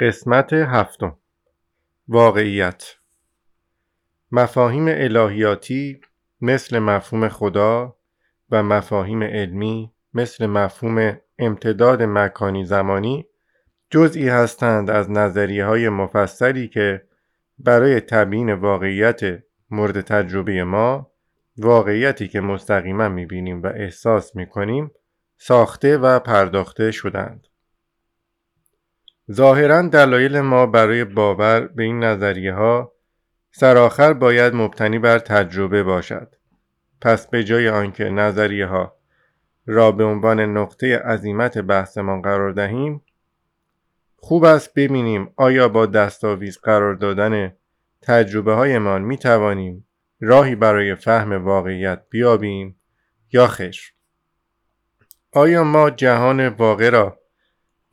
قسمت هفتم. واقعیت. مفاهیم الهیاتی مثل مفهوم خدا و مفاهیم علمی مثل مفهوم امتداد مکانی زمانی جزئی هستند از نظریه های مفصلی که برای تبیین واقعیت مورد تجربه ما واقعیتی که مستقیما می‌بینیم و احساس می‌کنیم ساخته و پرداخته شدند ظاهرا دلایل ما برای باور به این نظریه ها سرآخر باید مبتنی بر تجربه باشد. پس به جای آنکه نظریه ها را به عنوان نقطه عظیمت بحثمان قرار دهیم خوب است ببینیم آیا با دستاویز قرار دادن تجربه هایمان می توانیم راهی برای فهم واقعیت بیابیم یا خیر. آیا ما جهان واقع را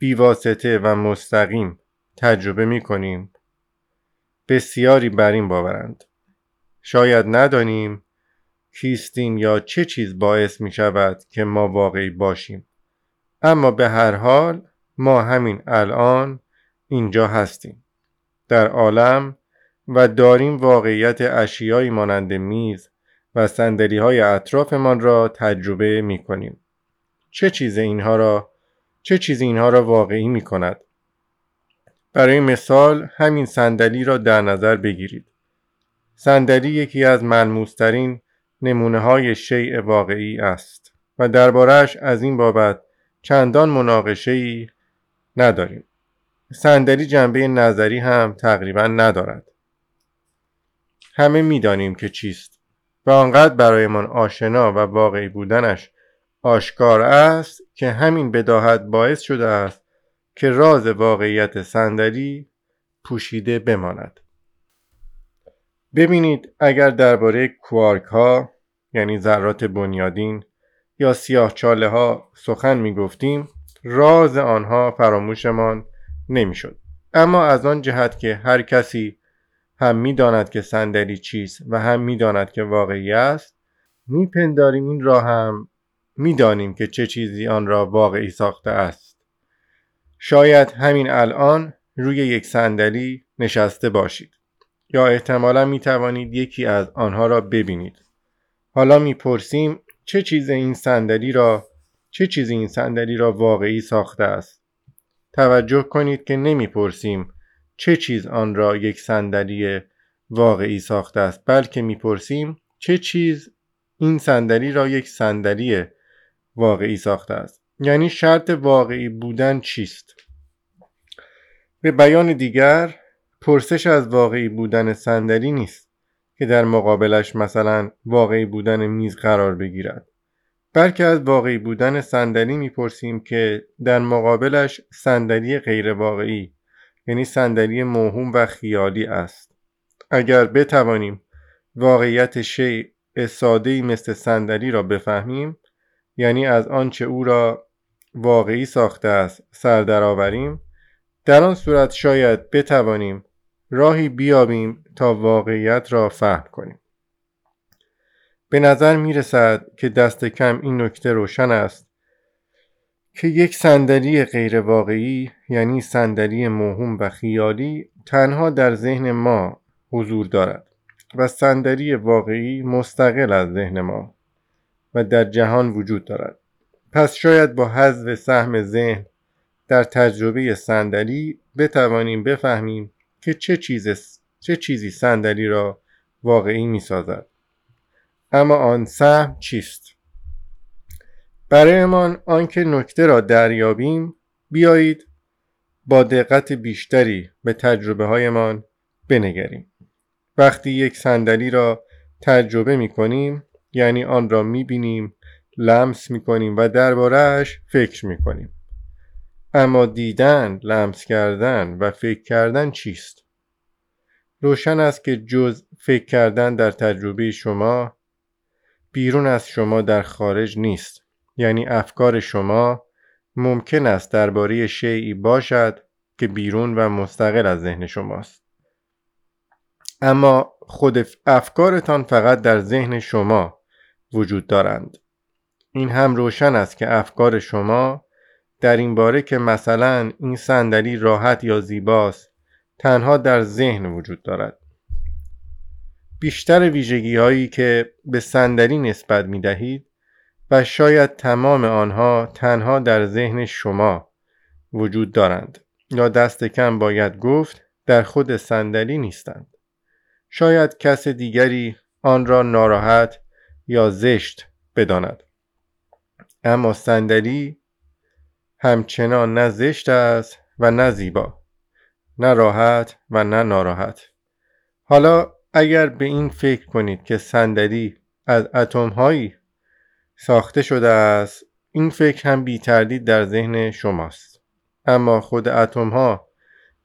بیواسطه و مستقیم تجربه می کنیم بسیاری بر این باورند. شاید ندانیم کیستیم یا چه چیز باعث می شود که ما واقعی باشیم. اما به هر حال ما همین الان اینجا هستیم. در عالم و داریم واقعیت اشیایی مانند میز و سندلی های اطرافمان را تجربه می کنیم. چه چیز اینها را چه چیز اینها را واقعی می کند؟ برای مثال همین صندلی را در نظر بگیرید. صندلی یکی از ملموسترین نمونه های شیء واقعی است و دربارهش از این بابت چندان مناقشه ای نداریم. صندلی جنبه نظری هم تقریبا ندارد. همه می‌دانیم که چیست و آنقدر برایمان آشنا و واقعی بودنش آشکار است که همین بداهت باعث شده است که راز واقعیت صندلی پوشیده بماند. ببینید اگر درباره کوارک ها یعنی ذرات بنیادین یا سیاه چاله ها سخن می گفتیم راز آنها فراموشمان نمی‌شد. اما از آن جهت که هر کسی هم می‌داند که صندلی چیست و هم می‌داند که واقعی است میپنداریم این را هم می‌دانیم که چه چیزی آن را واقعی ساخته است. شاید همین الان روی یک صندلی نشسته باشید. یا احتمالا می توانید یکی از آنها را ببینید. حالا می‌پرسیم چه چیز این صندلی را چه چیزی این صندلی را واقعی ساخته است؟ توجه کنید که نمی‌پرسیم چه چیز آن را یک صندلی واقعی ساخته است بلکه می‌پرسیم چه چیز این صندلی را یک صندلی واقعی ساخته است. یعنی شرط واقعی بودن چیست؟ به بیان دیگر پرسش از واقعی بودن صندلی نیست که در مقابلش مثلا واقعی بودن میز قرار بگیرد. بلکه از واقعی بودن صندلی می‌پرسیم که در مقابلش صندلی غیر واقعی یعنی صندلی موهوم و خیالی است. اگر بتوانیم واقعیت شیء ساده مثل صندلی را بفهمیم یعنی از آنچه او را واقعی ساخته است سر درآوریم. در آن صورت شاید بتوانیم راهی بیابیم تا واقعیت را فهم کنیم. به نظر می رسد که دست کم این نکته روشن است که یک صندلی غیر واقعی یعنی صندلی موهوم و خیالی تنها در ذهن ما حضور دارد و صندلی واقعی مستقل از ذهن ما. و در جهان وجود دارد. پس شاید با حذف سهم ذهن در تجربه صندلی بتوانیم بفهمیم که چه, چیز چه چیزی صندلی را واقعی می سازد اما آن سهم چیست؟ برایمان آنکه نکته را دریابیم بیایید با دقت بیشتری به تجربه هایمان بنگریم. وقتی یک صندلی را تجربه می کنیم یعنی آن را می بینیم لمس می کنیم و دربارهش فکر می کنیم اما دیدن، لمس کردن و فکر کردن چیست؟ روشن است که جز فکر کردن در تجربه شما بیرون از شما در خارج نیست. یعنی افکار شما ممکن است درباره شیعی باشد که بیرون و مستقل از ذهن شماست. اما خود افکارتان فقط در ذهن شما وجود دارند. این هم روشن است که افکار شما در این باره که مثلا این صندلی راحت یا زیباست تنها در ذهن وجود دارد. بیشتر ویژگی هایی که به صندلی نسبت می دهید و شاید تمام آنها تنها در ذهن شما وجود دارند یا دست کم باید گفت در خود صندلی نیستند. شاید کس دیگری آن را ناراحت یا زشت بداند. اما صندلی همچنان نه زشت است و نه زیبا نه راحت و نه ناراحت. حالا اگر به این فکر کنید که صندلی از اتم هایی ساخته شده است این فکر هم بی تردید در ذهن شماست. اما خود اتم ها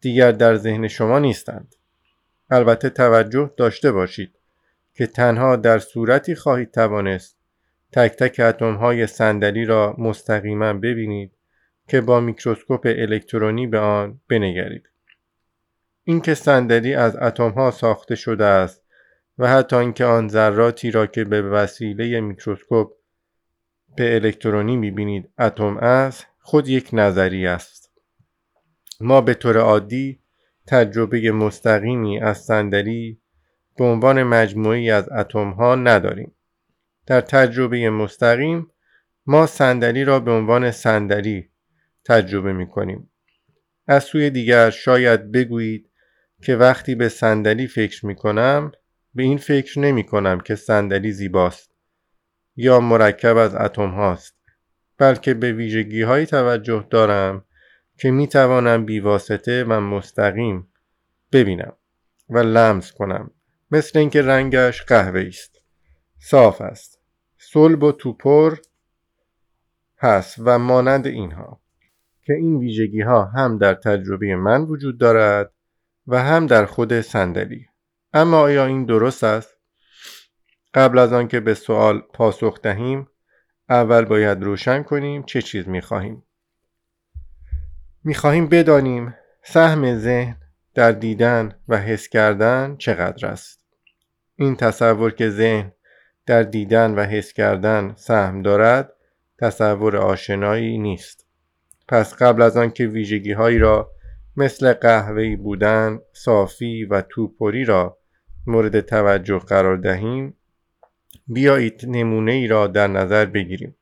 دیگر در ذهن شما نیستند. البته توجه داشته باشید. که تنها در صورتی خواهید توانست تک تک اتم های صندلی را مستقیما ببینید که با میکروسکوپ الکترونی به آن بنگرید. اینکه صندلی از اتم ها ساخته شده است و حتی اینکه آن ذراتی را که به وسیله میکروسکوپ به الکترونی می‌بینید اتم است خود یک نظری است. ما به طور عادی تجربه مستقیمی از صندلی به عنوان مجموعی از اتم ها نداریم. در تجربه مستقیم ما صندلی را به عنوان صندلی تجربه می کنیم از سوی دیگر شاید بگویید که وقتی به صندلی فکر می کنم به این فکر نمی کنم که صندلی زیباست یا مرکب از اتم هاست بلکه به ویژگی های توجه دارم که می توانم بیواسطه و مستقیم ببینم و لمس کنم. مثل اینکه رنگش قهوه است. صاف است. صلب و توپر هست و مانند اینها که این ویژگی ها هم در تجربه من وجود دارد و هم در خود صندلی. اما آیا این درست است؟ قبل از آنکه به سوال پاسخ دهیم اول باید روشن کنیم چه چیز می خواهیم می خواهیم بدانیم سهم ذهن در دیدن و حس کردن چقدر است. این تصور که ذهن در دیدن و حس کردن سهم دارد تصور آشنایی نیست. پس قبل از آنکه ویژگی هایی را مثل قهوه‌ای بودن، صافی و توپری را مورد توجه قرار دهیم بیایید نمونه ای را در نظر بگیریم.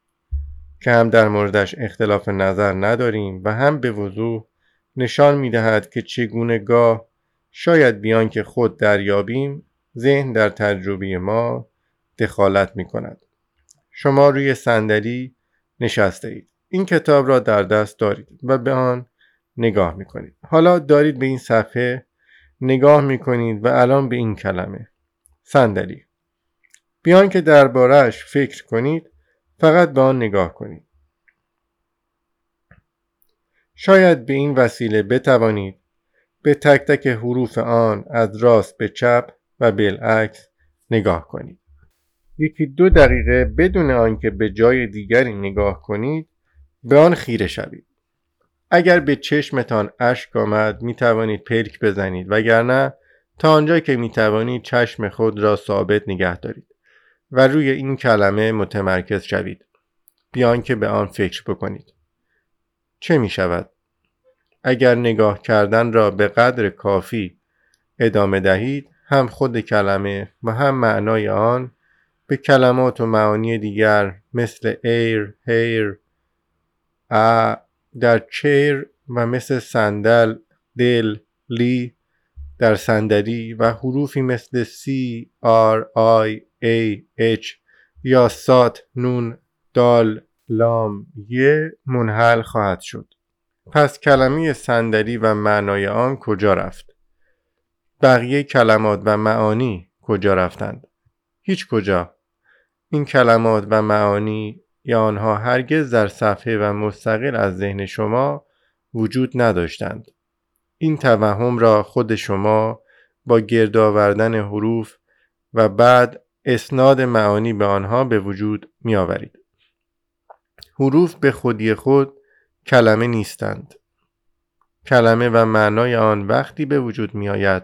که هم در موردش اختلاف نظر نداریم و هم به وضوح نشان می دهد که چگونه گاه شاید بیان که خود دریابیم ذهن در تجربه ما دخالت می کند. شما روی صندلی نشسته اید. این کتاب را در دست دارید و به آن نگاه می کنید. حالا دارید به این صفحه نگاه می کنید و الان به این کلمه صندلی بیان که دربارهش فکر کنید فقط به آن نگاه کنید شاید به این وسیله بتوانید به تک تک حروف آن از راست به چپ و بالعکس نگاه کنید. یکی دو دقیقه بدون آنکه به جای دیگری نگاه کنید به آن خیره شوید. اگر به چشمتان اشک آمد می توانید پلک بزنید وگرنه تا آنجا که می توانید چشم خود را ثابت نگه دارید و روی این کلمه متمرکز شوید. بیان که به آن فکر بکنید. چه می شود؟ اگر نگاه کردن را به قدر کافی ادامه دهید هم خود کلمه و هم معنای آن به کلمات و معانی دیگر مثل ایر، هیر، ا در چیر و مثل صندل، دل، لی در صندلی و حروفی مثل C, R, I, A, H یا سات، نون، دال، لام، یه منحل خواهد شد. پس کلمه صندلی و معنای آن کجا رفت؟ بقیه کلمات و معانی کجا رفتند؟ هیچ کجا. این کلمات و معانی یا آنها هرگز در صفحه و مستقل از ذهن شما وجود نداشتند. این توهم را خود شما با گرد آوردن حروف و بعد اسناد معانی به آنها به وجود می آورید. حروف به خودی خود کلمه نیستند. کلمه و معنای آن وقتی به وجود می آید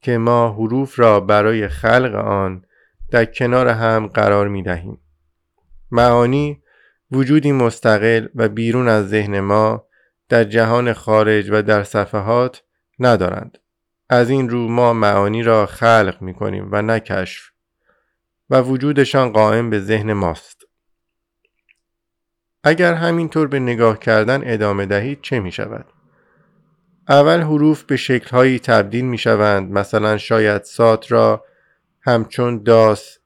که ما حروف را برای خلق آن در کنار هم قرار می دهیم. معانی وجودی مستقل و بیرون از ذهن ما در جهان خارج و در صفحات ندارند. از این رو ما معانی را خلق می کنیم و نه کشف و وجودشان قائم به ذهن ماست. اگر همینطور به نگاه کردن ادامه دهید چه می شود؟ اول حروف به شکلهایی تبدیل می شوند مثلا شاید سات را همچون داس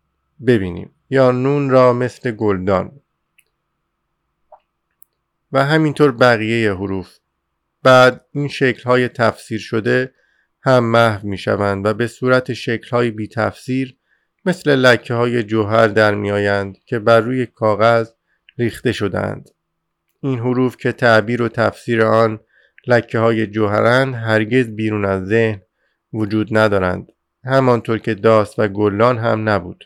ببینیم یا نون را مثل گلدان. و همینطور بقیه حروف. بعد این شکلهای تفسیر شده هم محو می شوند و به صورت شکلهای بی تفسیر مثل لکه های جوهر در می آیند که بر روی کاغذ ریخته شدند. این حروف که تعبیر و تفسیر آن لکه های جوهرند هرگز بیرون از ذهن وجود ندارند. همانطور که داست و گلان هم نبود.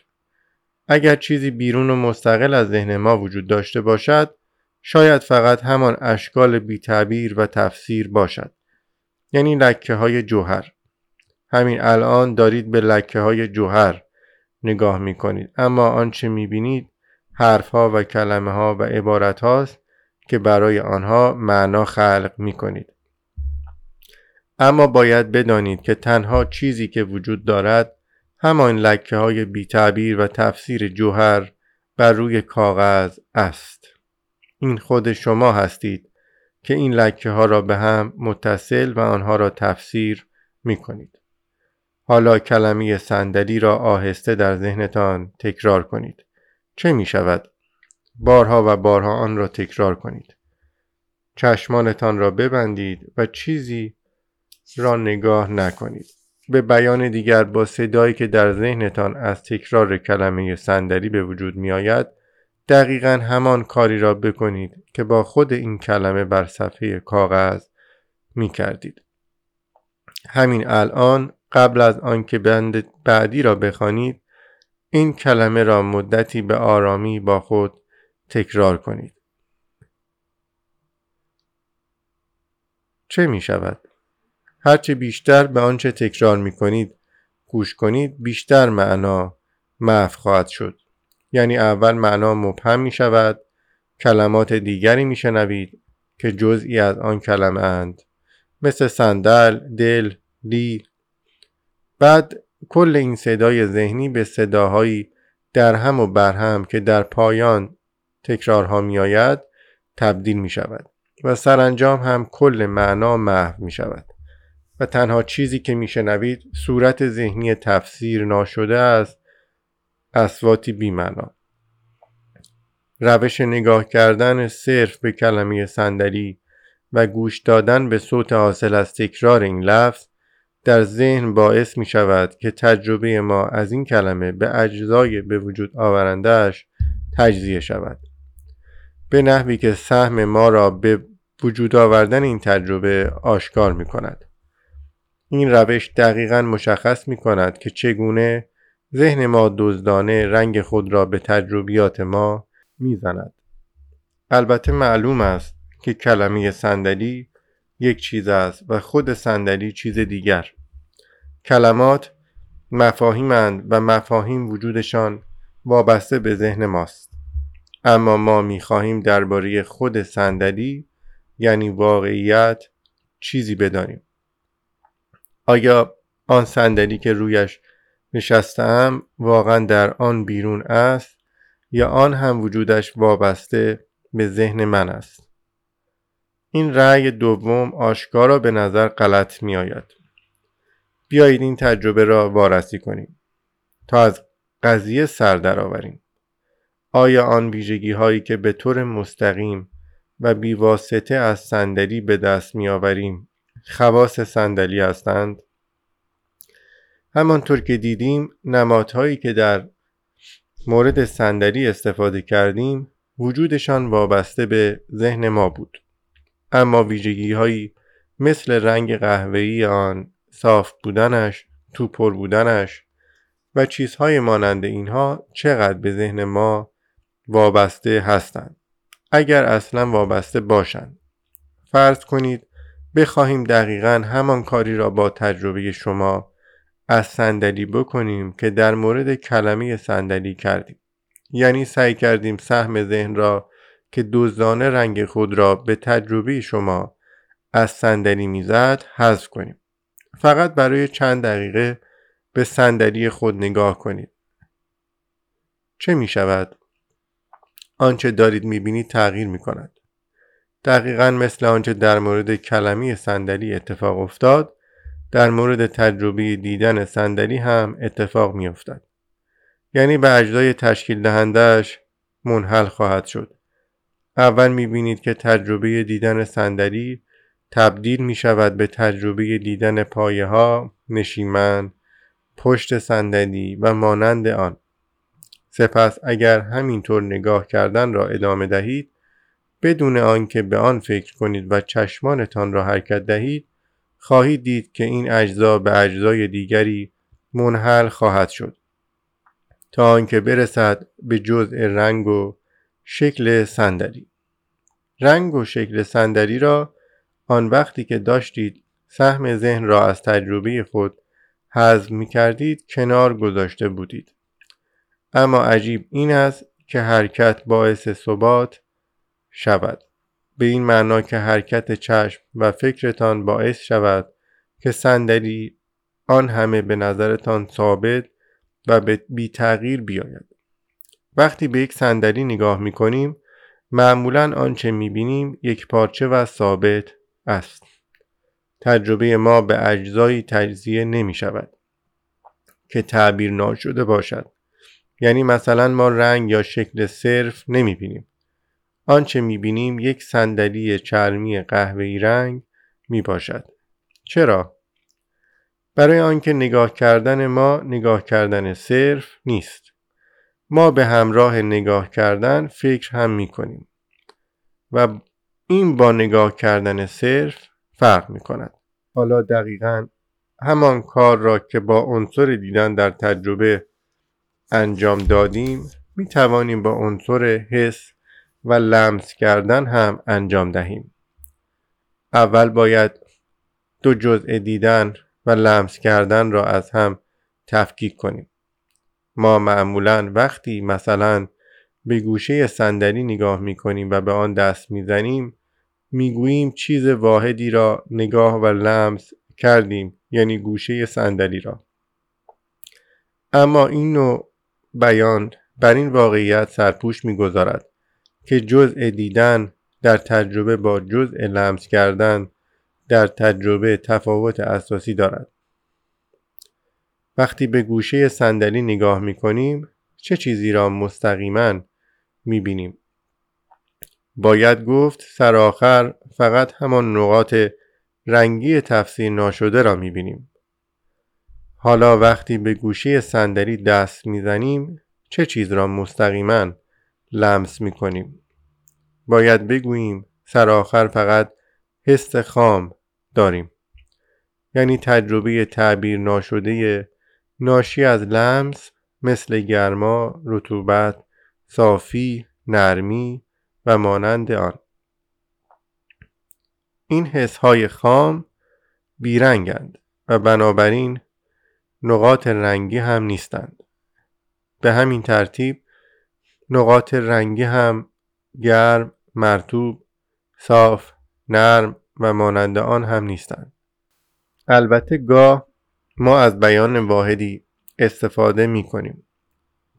اگر چیزی بیرون و مستقل از ذهن ما وجود داشته باشد شاید فقط همان اشکال بی تعبیر و تفسیر باشد. یعنی لکه های جوهر. همین الان دارید به لکه های جوهر نگاه می کنید اما آنچه می بینید حرف ها و کلمه ها و عبارت هاست که برای آنها معنا خلق می کنید. اما باید بدانید که تنها چیزی که وجود دارد همان لکه های بی تعبیر و تفسیر جوهر بر روی کاغذ است. این خود شما هستید که این لکه ها را به هم متصل و آنها را تفسیر می کنید. حالا کلمه صندلی را آهسته در ذهنتان تکرار کنید. چه می شود؟ بارها و بارها آن را تکرار کنید. چشمانتان را ببندید و چیزی را نگاه نکنید. به بیان دیگر با صدایی که در ذهنتان از تکرار کلمه صندلی به وجود می آید دقیقا همان کاری را بکنید که با خود این کلمه بر صفحه کاغذ می کردید. همین الان قبل از آنکه بند بعدی را بخوانید این کلمه را مدتی به آرامی با خود تکرار کنید. چه می شود؟ هرچه بیشتر به آنچه تکرار می کنید گوش کنید بیشتر معنا محو خواهد شد. یعنی اول معنا مبهم می شود کلمات دیگری می شنوید که جزئی از آن کلمه اند مثل صندل، دل، لی بعد کل این صدای ذهنی به صداهایی در هم و بر هم که در پایان تکرارها می آید تبدیل می شود و سرانجام هم کل معنا محو می شود و تنها چیزی که می شنوید صورت ذهنی تفسیر ناشده است اسواتی بیمنا روش نگاه کردن صرف به کلمه صندلی و گوش دادن به صوت حاصل از تکرار این لفظ در ذهن باعث می شود که تجربه ما از این کلمه به اجزای به وجود آورندهش تجزیه شود. به نحوی که سهم ما را به وجود آوردن این تجربه آشکار می کند این روش دقیقا مشخص می کند که چگونه ذهن ما دزدانه رنگ خود را به تجربیات ما می‌زند. البته معلوم است که کلمه صندلی یک چیز است و خود صندلی چیز دیگر. کلمات مفاهیمند و مفاهیم وجودشان وابسته به ذهن ماست. اما ما می‌خواهیم درباره خود صندلی یعنی واقعیت چیزی بدانیم. آیا آن صندلی که رویش نشستم واقعا در آن بیرون است یا آن هم وجودش وابسته به ذهن من است؟ این رأی دوم آشکارا به نظر غلط می آید بیایید این تجربه را وارسی کنیم. تا از قضیه سر درآوریم. آیا آن ویژگی هایی که به طور مستقیم و بیواسطه از صندلی به دست می آوریم خواص صندلی هستند؟ همانطور که دیدیم نمادهایی که در مورد صندلی استفاده کردیم وجودشان وابسته به ذهن ما بود. اما ویژگی هایی مثل رنگ قهوه‌ای آن صاف بودنش تو پر بودنش و چیزهای مانند اینها چقدر به ذهن ما وابسته هستند. اگر اصلا وابسته باشند. فرض کنید بخواهیم دقیقا همان کاری را با تجربه شما از صندلی بکنیم که در مورد کلمه صندلی کردیم. یعنی سعی کردیم سهم ذهن را که دزدانه رنگ خود را به تجربه شما از صندلی می‌زد حذف کنیم. فقط برای چند دقیقه به صندلی خود نگاه کنید. چه می شود؟ آنچه دارید می بینید تغییر می کند. دقیقا مثل آنچه در مورد کلمی صندلی اتفاق افتاد در مورد تجربه دیدن صندلی هم اتفاق می افتد. یعنی به اجزای تشکیل دهندهش منحل خواهد شد. اول می بینید که تجربه دیدن صندلی تبدیل می شود به تجربه دیدن پایه ها، نشیمن، پشت صندلی و مانند آن. سپس اگر همینطور نگاه کردن را ادامه دهید بدون آنکه به آن فکر کنید و چشمانتان را حرکت دهید خواهید دید که این اجزا به اجزای دیگری منحل خواهد شد. تا آنکه برسد به جزء رنگ و شکل صندلی. رنگ و شکل صندلی را آن وقتی که داشتید سهم ذهن را از تجربه خود حذف می کردید کنار گذاشته بودید. اما عجیب این است که حرکت باعث ثبات شود. به این معنا که حرکت چشم و فکرتان باعث شود که صندلی آن همه به نظرتان ثابت و بی تغییر بیاید. وقتی به یک صندلی نگاه می کنیم معمولا آنچه می بینیم یک پارچه و ثابت است. تجربه ما به اجزایی تجزیه نمی شود که تعبیر ناشده باشد. یعنی مثلا ما رنگ یا شکل صرف نمی بینیم آنچه می بینیم یک صندلی چرمی قهوه‌ای رنگ می باشد چرا؟ برای آنکه نگاه کردن ما نگاه کردن صرف نیست. ما به همراه نگاه کردن فکر هم می کنیم و این با نگاه کردن صرف فرق می کند حالا دقیقا همان کار را که با عنصر دیدن در تجربه انجام دادیم می توانیم با عنصر حس و لمس کردن هم انجام دهیم. اول باید دو جزء دیدن و لمس کردن را از هم تفکیک کنیم. ما معمولا وقتی مثلا به گوشه صندلی نگاه می کنیم و به آن دست می زنیم می گوییم چیز واحدی را نگاه و لمس کردیم یعنی گوشه صندلی را. اما این نوع بیان بر این واقعیت سرپوش می‌گذارد که جزء دیدن در تجربه با جزء لمس کردن در تجربه تفاوت اساسی دارد. وقتی به گوشه صندلی نگاه می کنیم چه چیزی را مستقیما می بینیم باید گفت سرآخر فقط همان نقاط رنگی تفسیر ناشده را می بینیم حالا وقتی به گوشه صندلی دست می‌زنیم چه چیز را مستقیما لمس می کنیم باید بگوییم سرآخر فقط حس خام داریم. یعنی تجربه تعبیر ناشده ناشی از لمس مثل گرما، رطوبت، صافی، نرمی و مانند آن. این حس های خام بیرنگند و بنابراین نقاط رنگی هم نیستند. به همین ترتیب نقاط رنگی هم گرم، مرتوب، صاف، نرم و مانند آن هم نیستند. البته گاه ما از بیان واحدی استفاده می کنیم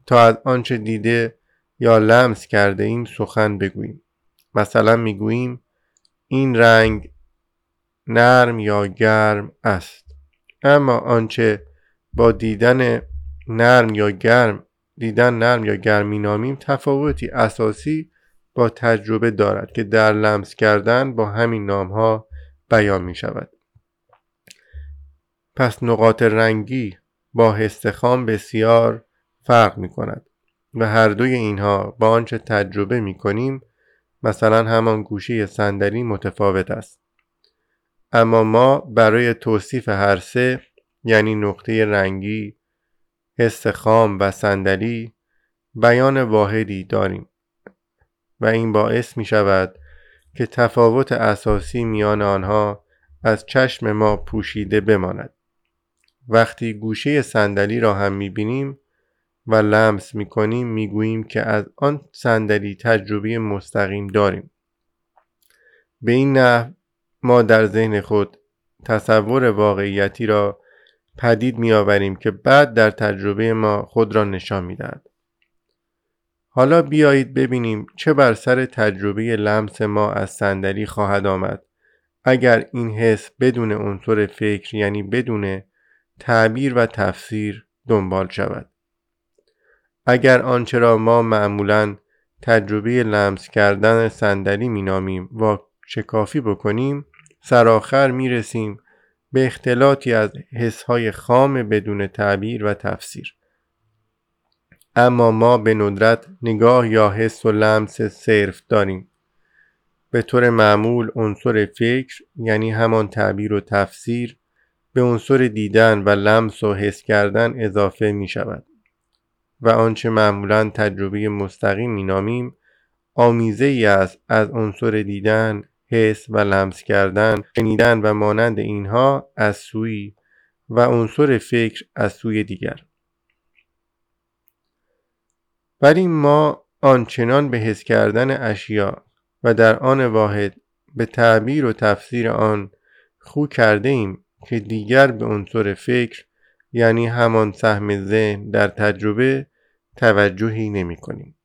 تا از آنچه دیده یا لمس کرده ایم سخن بگوییم. مثلا می گوییم این رنگ نرم یا گرم است. اما آنچه با دیدن نرم یا گرم دیدن نرم یا گرمی نامیم تفاوتی اساسی با تجربه دارد که در لمس کردن با همین نام ها بیان می شود پس نقاط رنگی با خام بسیار فرق می کند و هر دوی اینها با آنچه تجربه می کنیم مثلا همان گوشه صندلی متفاوت است. اما ما برای توصیف هر سه یعنی نقطه رنگی حس خام و صندلی بیان واحدی داریم و این باعث می شود که تفاوت اساسی میان آنها از چشم ما پوشیده بماند. وقتی گوشه صندلی را هم می بینیم و لمس می کنیم می گوییم که از آن صندلی تجربه مستقیم داریم. به این نحو ما در ذهن خود تصور واقعیتی را پدید می آوریم که بعد در تجربه ما خود را نشان می دهد. حالا بیایید ببینیم چه بر سر تجربه لمس ما از صندلی خواهد آمد اگر این حس بدون عنصر فکر یعنی بدون تعبیر و تفسیر دنبال شود اگر آنچه را ما معمولا تجربه لمس کردن صندلی مینامیم و شکافی بکنیم سرآخر می‌رسیم به اختلاطی از حسهای خام بدون تعبیر و تفسیر. اما ما به ندرت نگاه یا حس و لمس صرف داریم. به طور معمول عنصر فکر یعنی همان تعبیر و تفسیر به عنصر دیدن و لمس و حس کردن اضافه می شود و آنچه معمولا تجربه مستقیم می نامیم آمیزه ای است از عنصر دیدن، حس و لمس کردن، شنیدن و مانند اینها از سوی و عنصر فکر از سوی دیگر ولی ما آنچنان به حس کردن اشیا و در آن واحد به تعبیر و تفسیر آن خو کرده ایم که دیگر به عنصر فکر یعنی همان سهم ذهن در تجربه توجهی نمی کنیم.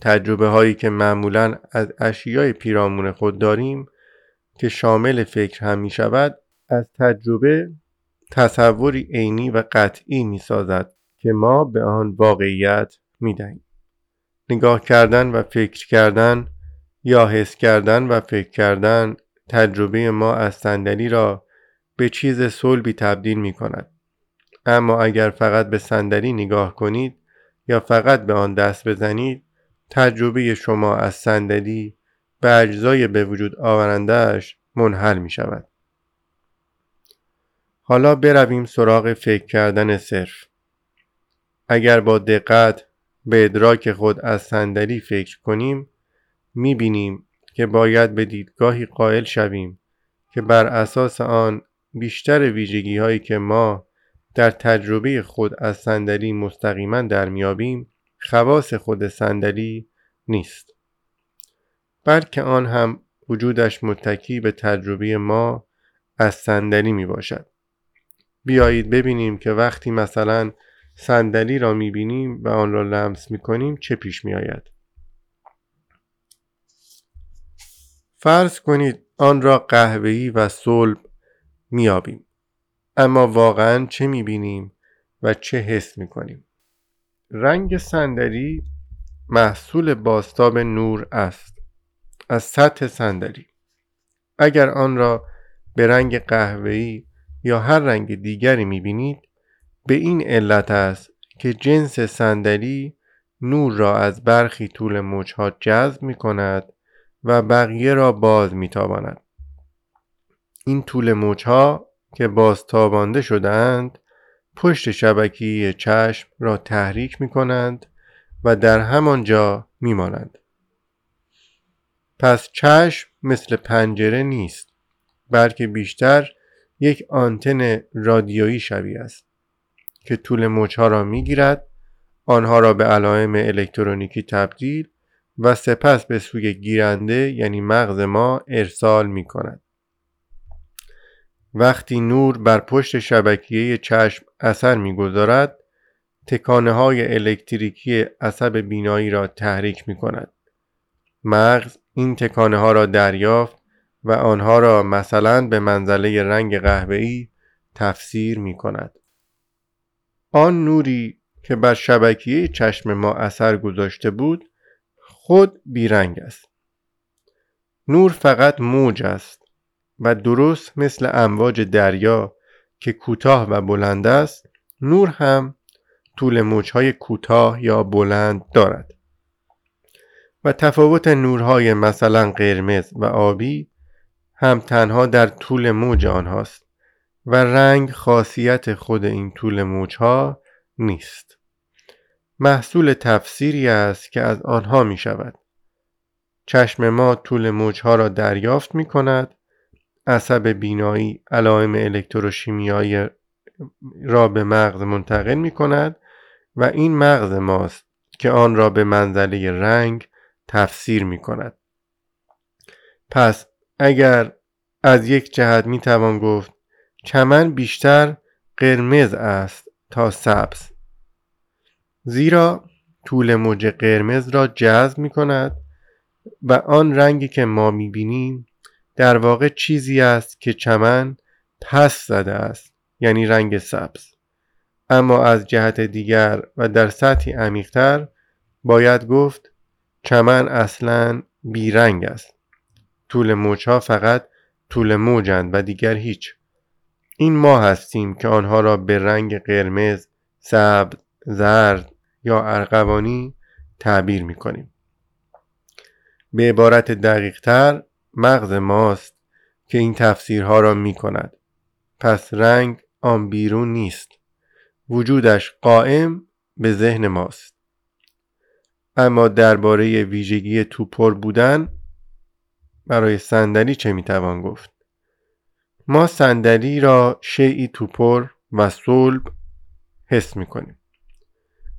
تجربه هایی که معمولا از اشیای پیرامون خود داریم که شامل فکر هم می شود از تجربه تصوری عینی و قطعی می سازد که ما به آن واقعیت می دهیم. نگاه کردن و فکر کردن یا حس کردن و فکر کردن تجربه ما از صندلی را به چیز صلبی تبدیل می کند. اما اگر فقط به صندلی نگاه کنید یا فقط به آن دست بزنید تجربه شما از صندلی به اجزای به وجود آورندهش منحل می شود. حالا برویم سراغ فکر کردن صرف. اگر با دقت به ادراک خود از صندلی فکر کنیم می بینیم که باید به دیدگاهی قائل شویم که بر اساس آن بیشتر ویژگی هایی که ما در تجربه خود از صندلی مستقیما در میابیم خواص خود صندلی نیست. بلکه آن هم وجودش متکی به تجربه ما از صندلی می باشد. بیایید ببینیم که وقتی مثلا صندلی را می بینیم و آن را لمس می کنیم چه پیش می آید؟ فرض کنید آن را قهوه‌ای و صلب میابیم اما واقعا چه می‌بینیم و چه حس می‌کنیم رنگ صندلی محصول باستاب نور است. از سطح صندلی. اگر آن را به رنگ قهوه‌ای یا هر رنگ دیگری می‌بینید به این علت است که جنس صندلی نور را از برخی طول موجها جذب می کند و بقیه را باز میتاباند. این طول موجها که بازتابانده شدهاند پشت شبکی چشم را تحریک می کنند و در همان جا می مانند. پس چشم مثل پنجره نیست بلکه بیشتر یک آنتن رادیویی شبیه است که طول موجها را می گیرد آنها را به علائم الکترونیکی تبدیل و سپس به سوی گیرنده یعنی مغز ما ارسال می کند. وقتی نور بر پشت شبکیه چشم اثر می‌گذارد تکانه های الکتریکی عصب بینایی را تحریک می کند. مغز این تکانه ها را دریافت و آنها را مثلا به منزله رنگ قهوه‌ای تفسیر می کند. آن نوری که بر شبکیه چشم ما اثر گذاشته بود خود بیرنگ است. نور فقط موج است و درست مثل امواج دریا که کوتاه و بلند است نور هم طول موجهای کوتاه یا بلند دارد. و تفاوت نورهای مثلا قرمز و آبی هم تنها در طول موج آنهاست و رنگ خاصیت خود این طول موجها نیست. محصول تفسیری است که از آنها می شود چشم ما طول موجها را دریافت می کند عصب بینایی علائم الکتروشیمیایی را به مغز منتقل می کند و این مغز ماست که آن را به منزله رنگ تفسیر می کند. پس اگر از یک جهت می توان گفت چمن بیشتر قرمز است تا سبز زیرا طول موج قرمز را جذب می کند و آن رنگی که ما می بینیم در واقع چیزی است که چمن پس زده است یعنی رنگ سبز. اما از جهت دیگر و در سطحی عمیقتر باید گفت چمن اصلا بیرنگ است. طول موجها فقط طول موجند و دیگر هیچ. این ما هستیم که آنها را به رنگ قرمز، سبز، زرد یا ارغوانی تعبیر می کنیم. به عبارت دقیق تر مغز ماست که این تفسیرها را می کند. پس رنگ آن بیرون نیست. وجودش قائم به ذهن ماست. اما درباره ویژگی توپر بودن برای صندلی چه می‌توان گفت ما صندلی را شیعی توپر و صلب حس می‌کنیم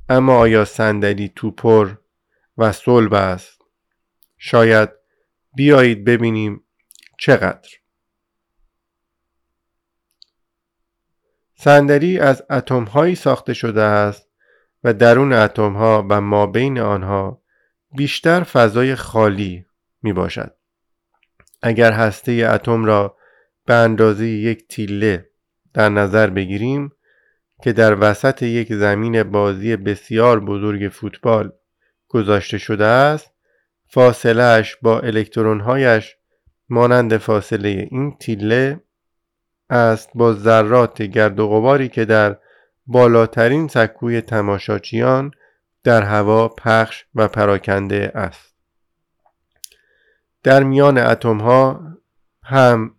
اما آیا صندلی توپر و صلب است شاید بیایید ببینیم چقدر صندلی از اتم هایی ساخته شده است و درون اتم ها و ما بین آنها بیشتر فضای خالی می باشد. اگر هسته اتم را به اندازه یک تیله در نظر بگیریم که در وسط یک زمین بازی بسیار بزرگ فوتبال گذاشته شده است فاصلهش با الکترونهایش مانند فاصله این تیله است با ذرات گرد و غباری که در بالاترین سکوی تماشاچیان در هوا پخش و پراکنده است. در میان اتم ها هم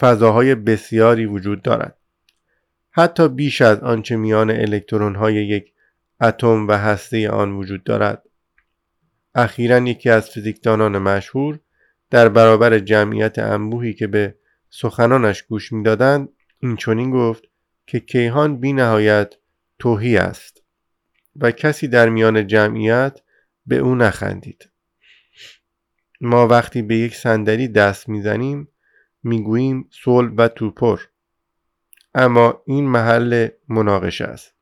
فضاهای بسیاری وجود دارد. حتی بیش از آنچه میان الکترون های یک اتم و هسته آن وجود دارد. اخیرا یکی از فیزیکدانان مشهور در برابر جمعیت انبوهی که به سخنانش گوش می‌دادند این چنین گفت که کیهان بی نهایت توهی است و کسی در میان جمعیت به او نخندید. ما وقتی به یک صندلی دست می‌زنیم می‌گوییم صلب و توپر اما این محل مناقشه است.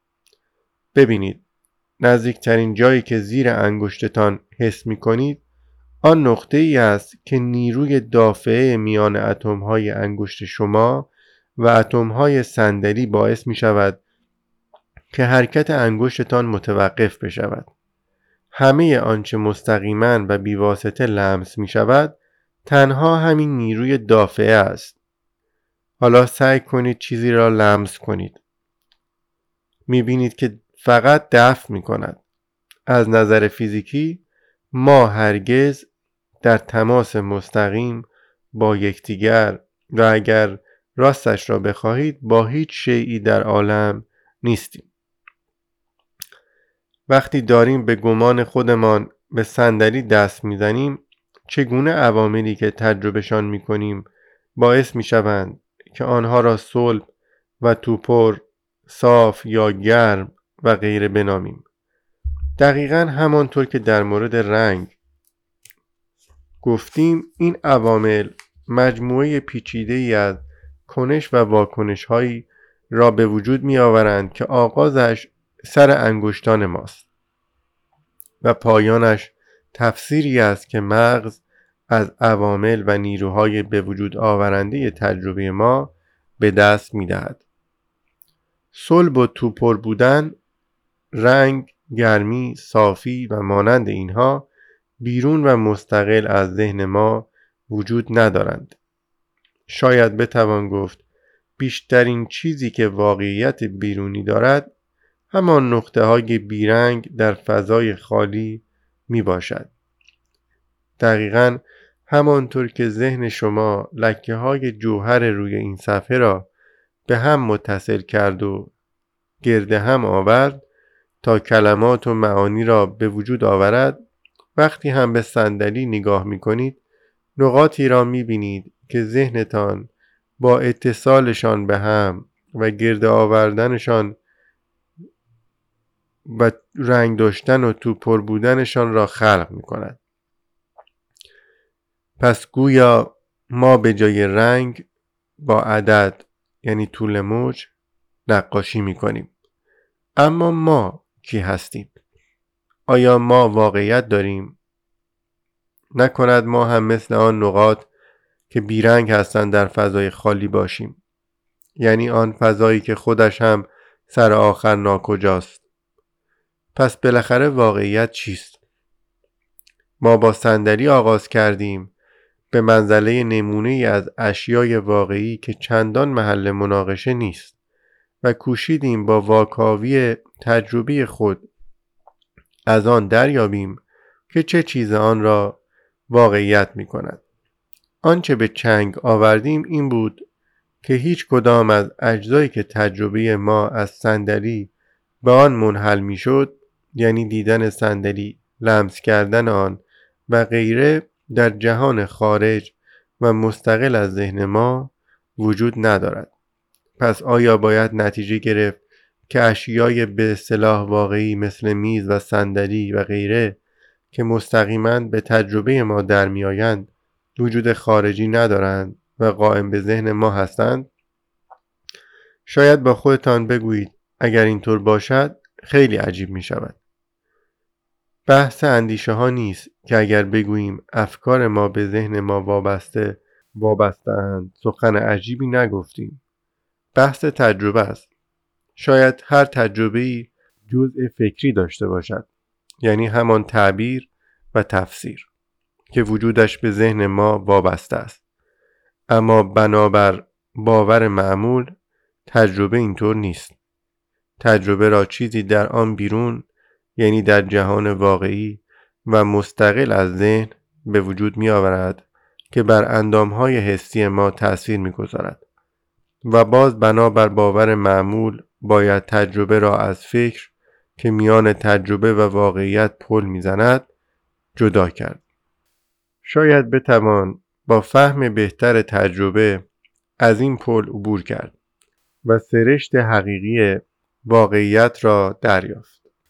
ببینید نزدیکترین جایی که زیر انگشتتان حس می کنید آن نقطه ای است که نیروی دافعه میان اتم های انگشت شما و اتم های صندلی باعث می شود که حرکت انگشتتان متوقف بشود. همه آنچه مستقیما و بیواسطه لمس می شود تنها همین نیروی دافعه است. حالا سعی کنید چیزی را لمس کنید. می بینید که فقط دفع می کند از نظر فیزیکی ما هرگز در تماس مستقیم با یکدیگر و اگر راستش را بخواهید با هیچ شیعی در عالم نیستیم. وقتی داریم به گمان خودمان به صندلی دست می‌زنیم چگونه عواملی که تجربهشان می‌کنیم باعث می‌شوند که آنها را صلب و توپر صاف یا گرم و غیره بنامیم دقیقا همانطور که در مورد رنگ گفتیم این عوامل مجموعه پیچیده ای از کنش و واکنش هایی را به وجود می آورند که آغازش سر انگشتان ماست و پایانش تفسیری است که مغز از عوامل و نیروهای به وجود آورنده تجربه ما به دست می دهد. صلب و توپر بودن رنگ، گرمی، صافی و مانند اینها بیرون و مستقل از ذهن ما وجود ندارند. شاید بتوان گفت بیشترین چیزی که واقعیت بیرونی دارد همان نقطه های بیرنگ در فضای خالی می باشد. دقیقا همانطور که ذهن شما لکه های جوهر روی این صفحه را به هم متصل کرد و گرد هم آورد تا کلمات و معانی را به وجود آورد وقتی هم به صندلی نگاه می کنید نقاطی را می بینید که ذهنتان با اتصالشان به هم و گرد آوردنشان و رنگ داشتن و تو پر بودنشان را خلق می کند. پس گویا ما به جای رنگ با عدد یعنی طول موج نقاشی می کنیم. اما ما کی هستیم؟ آیا ما واقعیت داریم؟ نکند ما هم مثل آن نقاط که بیرنگ هستند در فضای خالی باشیم یعنی آن فضایی که خودش هم سر آخر ناکجاست پس بالاخره واقعیت چیست ما با صندلی آغاز کردیم به منزله نمونه از اشیای واقعی که چندان محل مناقشه نیست و کوشیدیم با واکاوی تجربی خود از آن دریابیم که چه چیز آن را واقعیت می کند. آنچه به چنگ آوردیم این بود که هیچ کدام از اجزایی که تجربه ما از صندلی به آن منحل می شد یعنی دیدن صندلی لمس کردن آن و غیره در جهان خارج و مستقل از ذهن ما وجود ندارد پس آیا باید نتیجه گرفت که اشیای به اصطلاح واقعی مثل میز و صندلی و غیره که مستقیما به تجربه ما در میآیند وجود خارجی ندارند و قائم به ذهن ما هستند؟ شاید با خودتان بگویید اگر اینطور باشد خیلی عجیب می شود. بحث اندیشه ها نیست که اگر بگوییم افکار ما به ذهن ما وابسته وابستند سخن عجیبی نگفتیم. بحث تجربه است. شاید هر تجربه جزء فکری داشته باشد یعنی همان تعبیر و تفسیر که وجودش به ذهن ما وابسته است. اما بنابر باور معمول تجربه اینطور نیست. تجربه را چیزی در آن بیرون یعنی در جهان واقعی و مستقل از ذهن به وجود می آورد که بر اندامهای حسی ما تأثیر می گذارد و باز بنابر باور معمول باید تجربه را از فکر که میان تجربه و واقعیت پل می‌زند جدا کرد. شاید بتوان با فهم بهتر تجربه از این پل عبور کرد و سرشت حقیقی واقعیت را دریافت.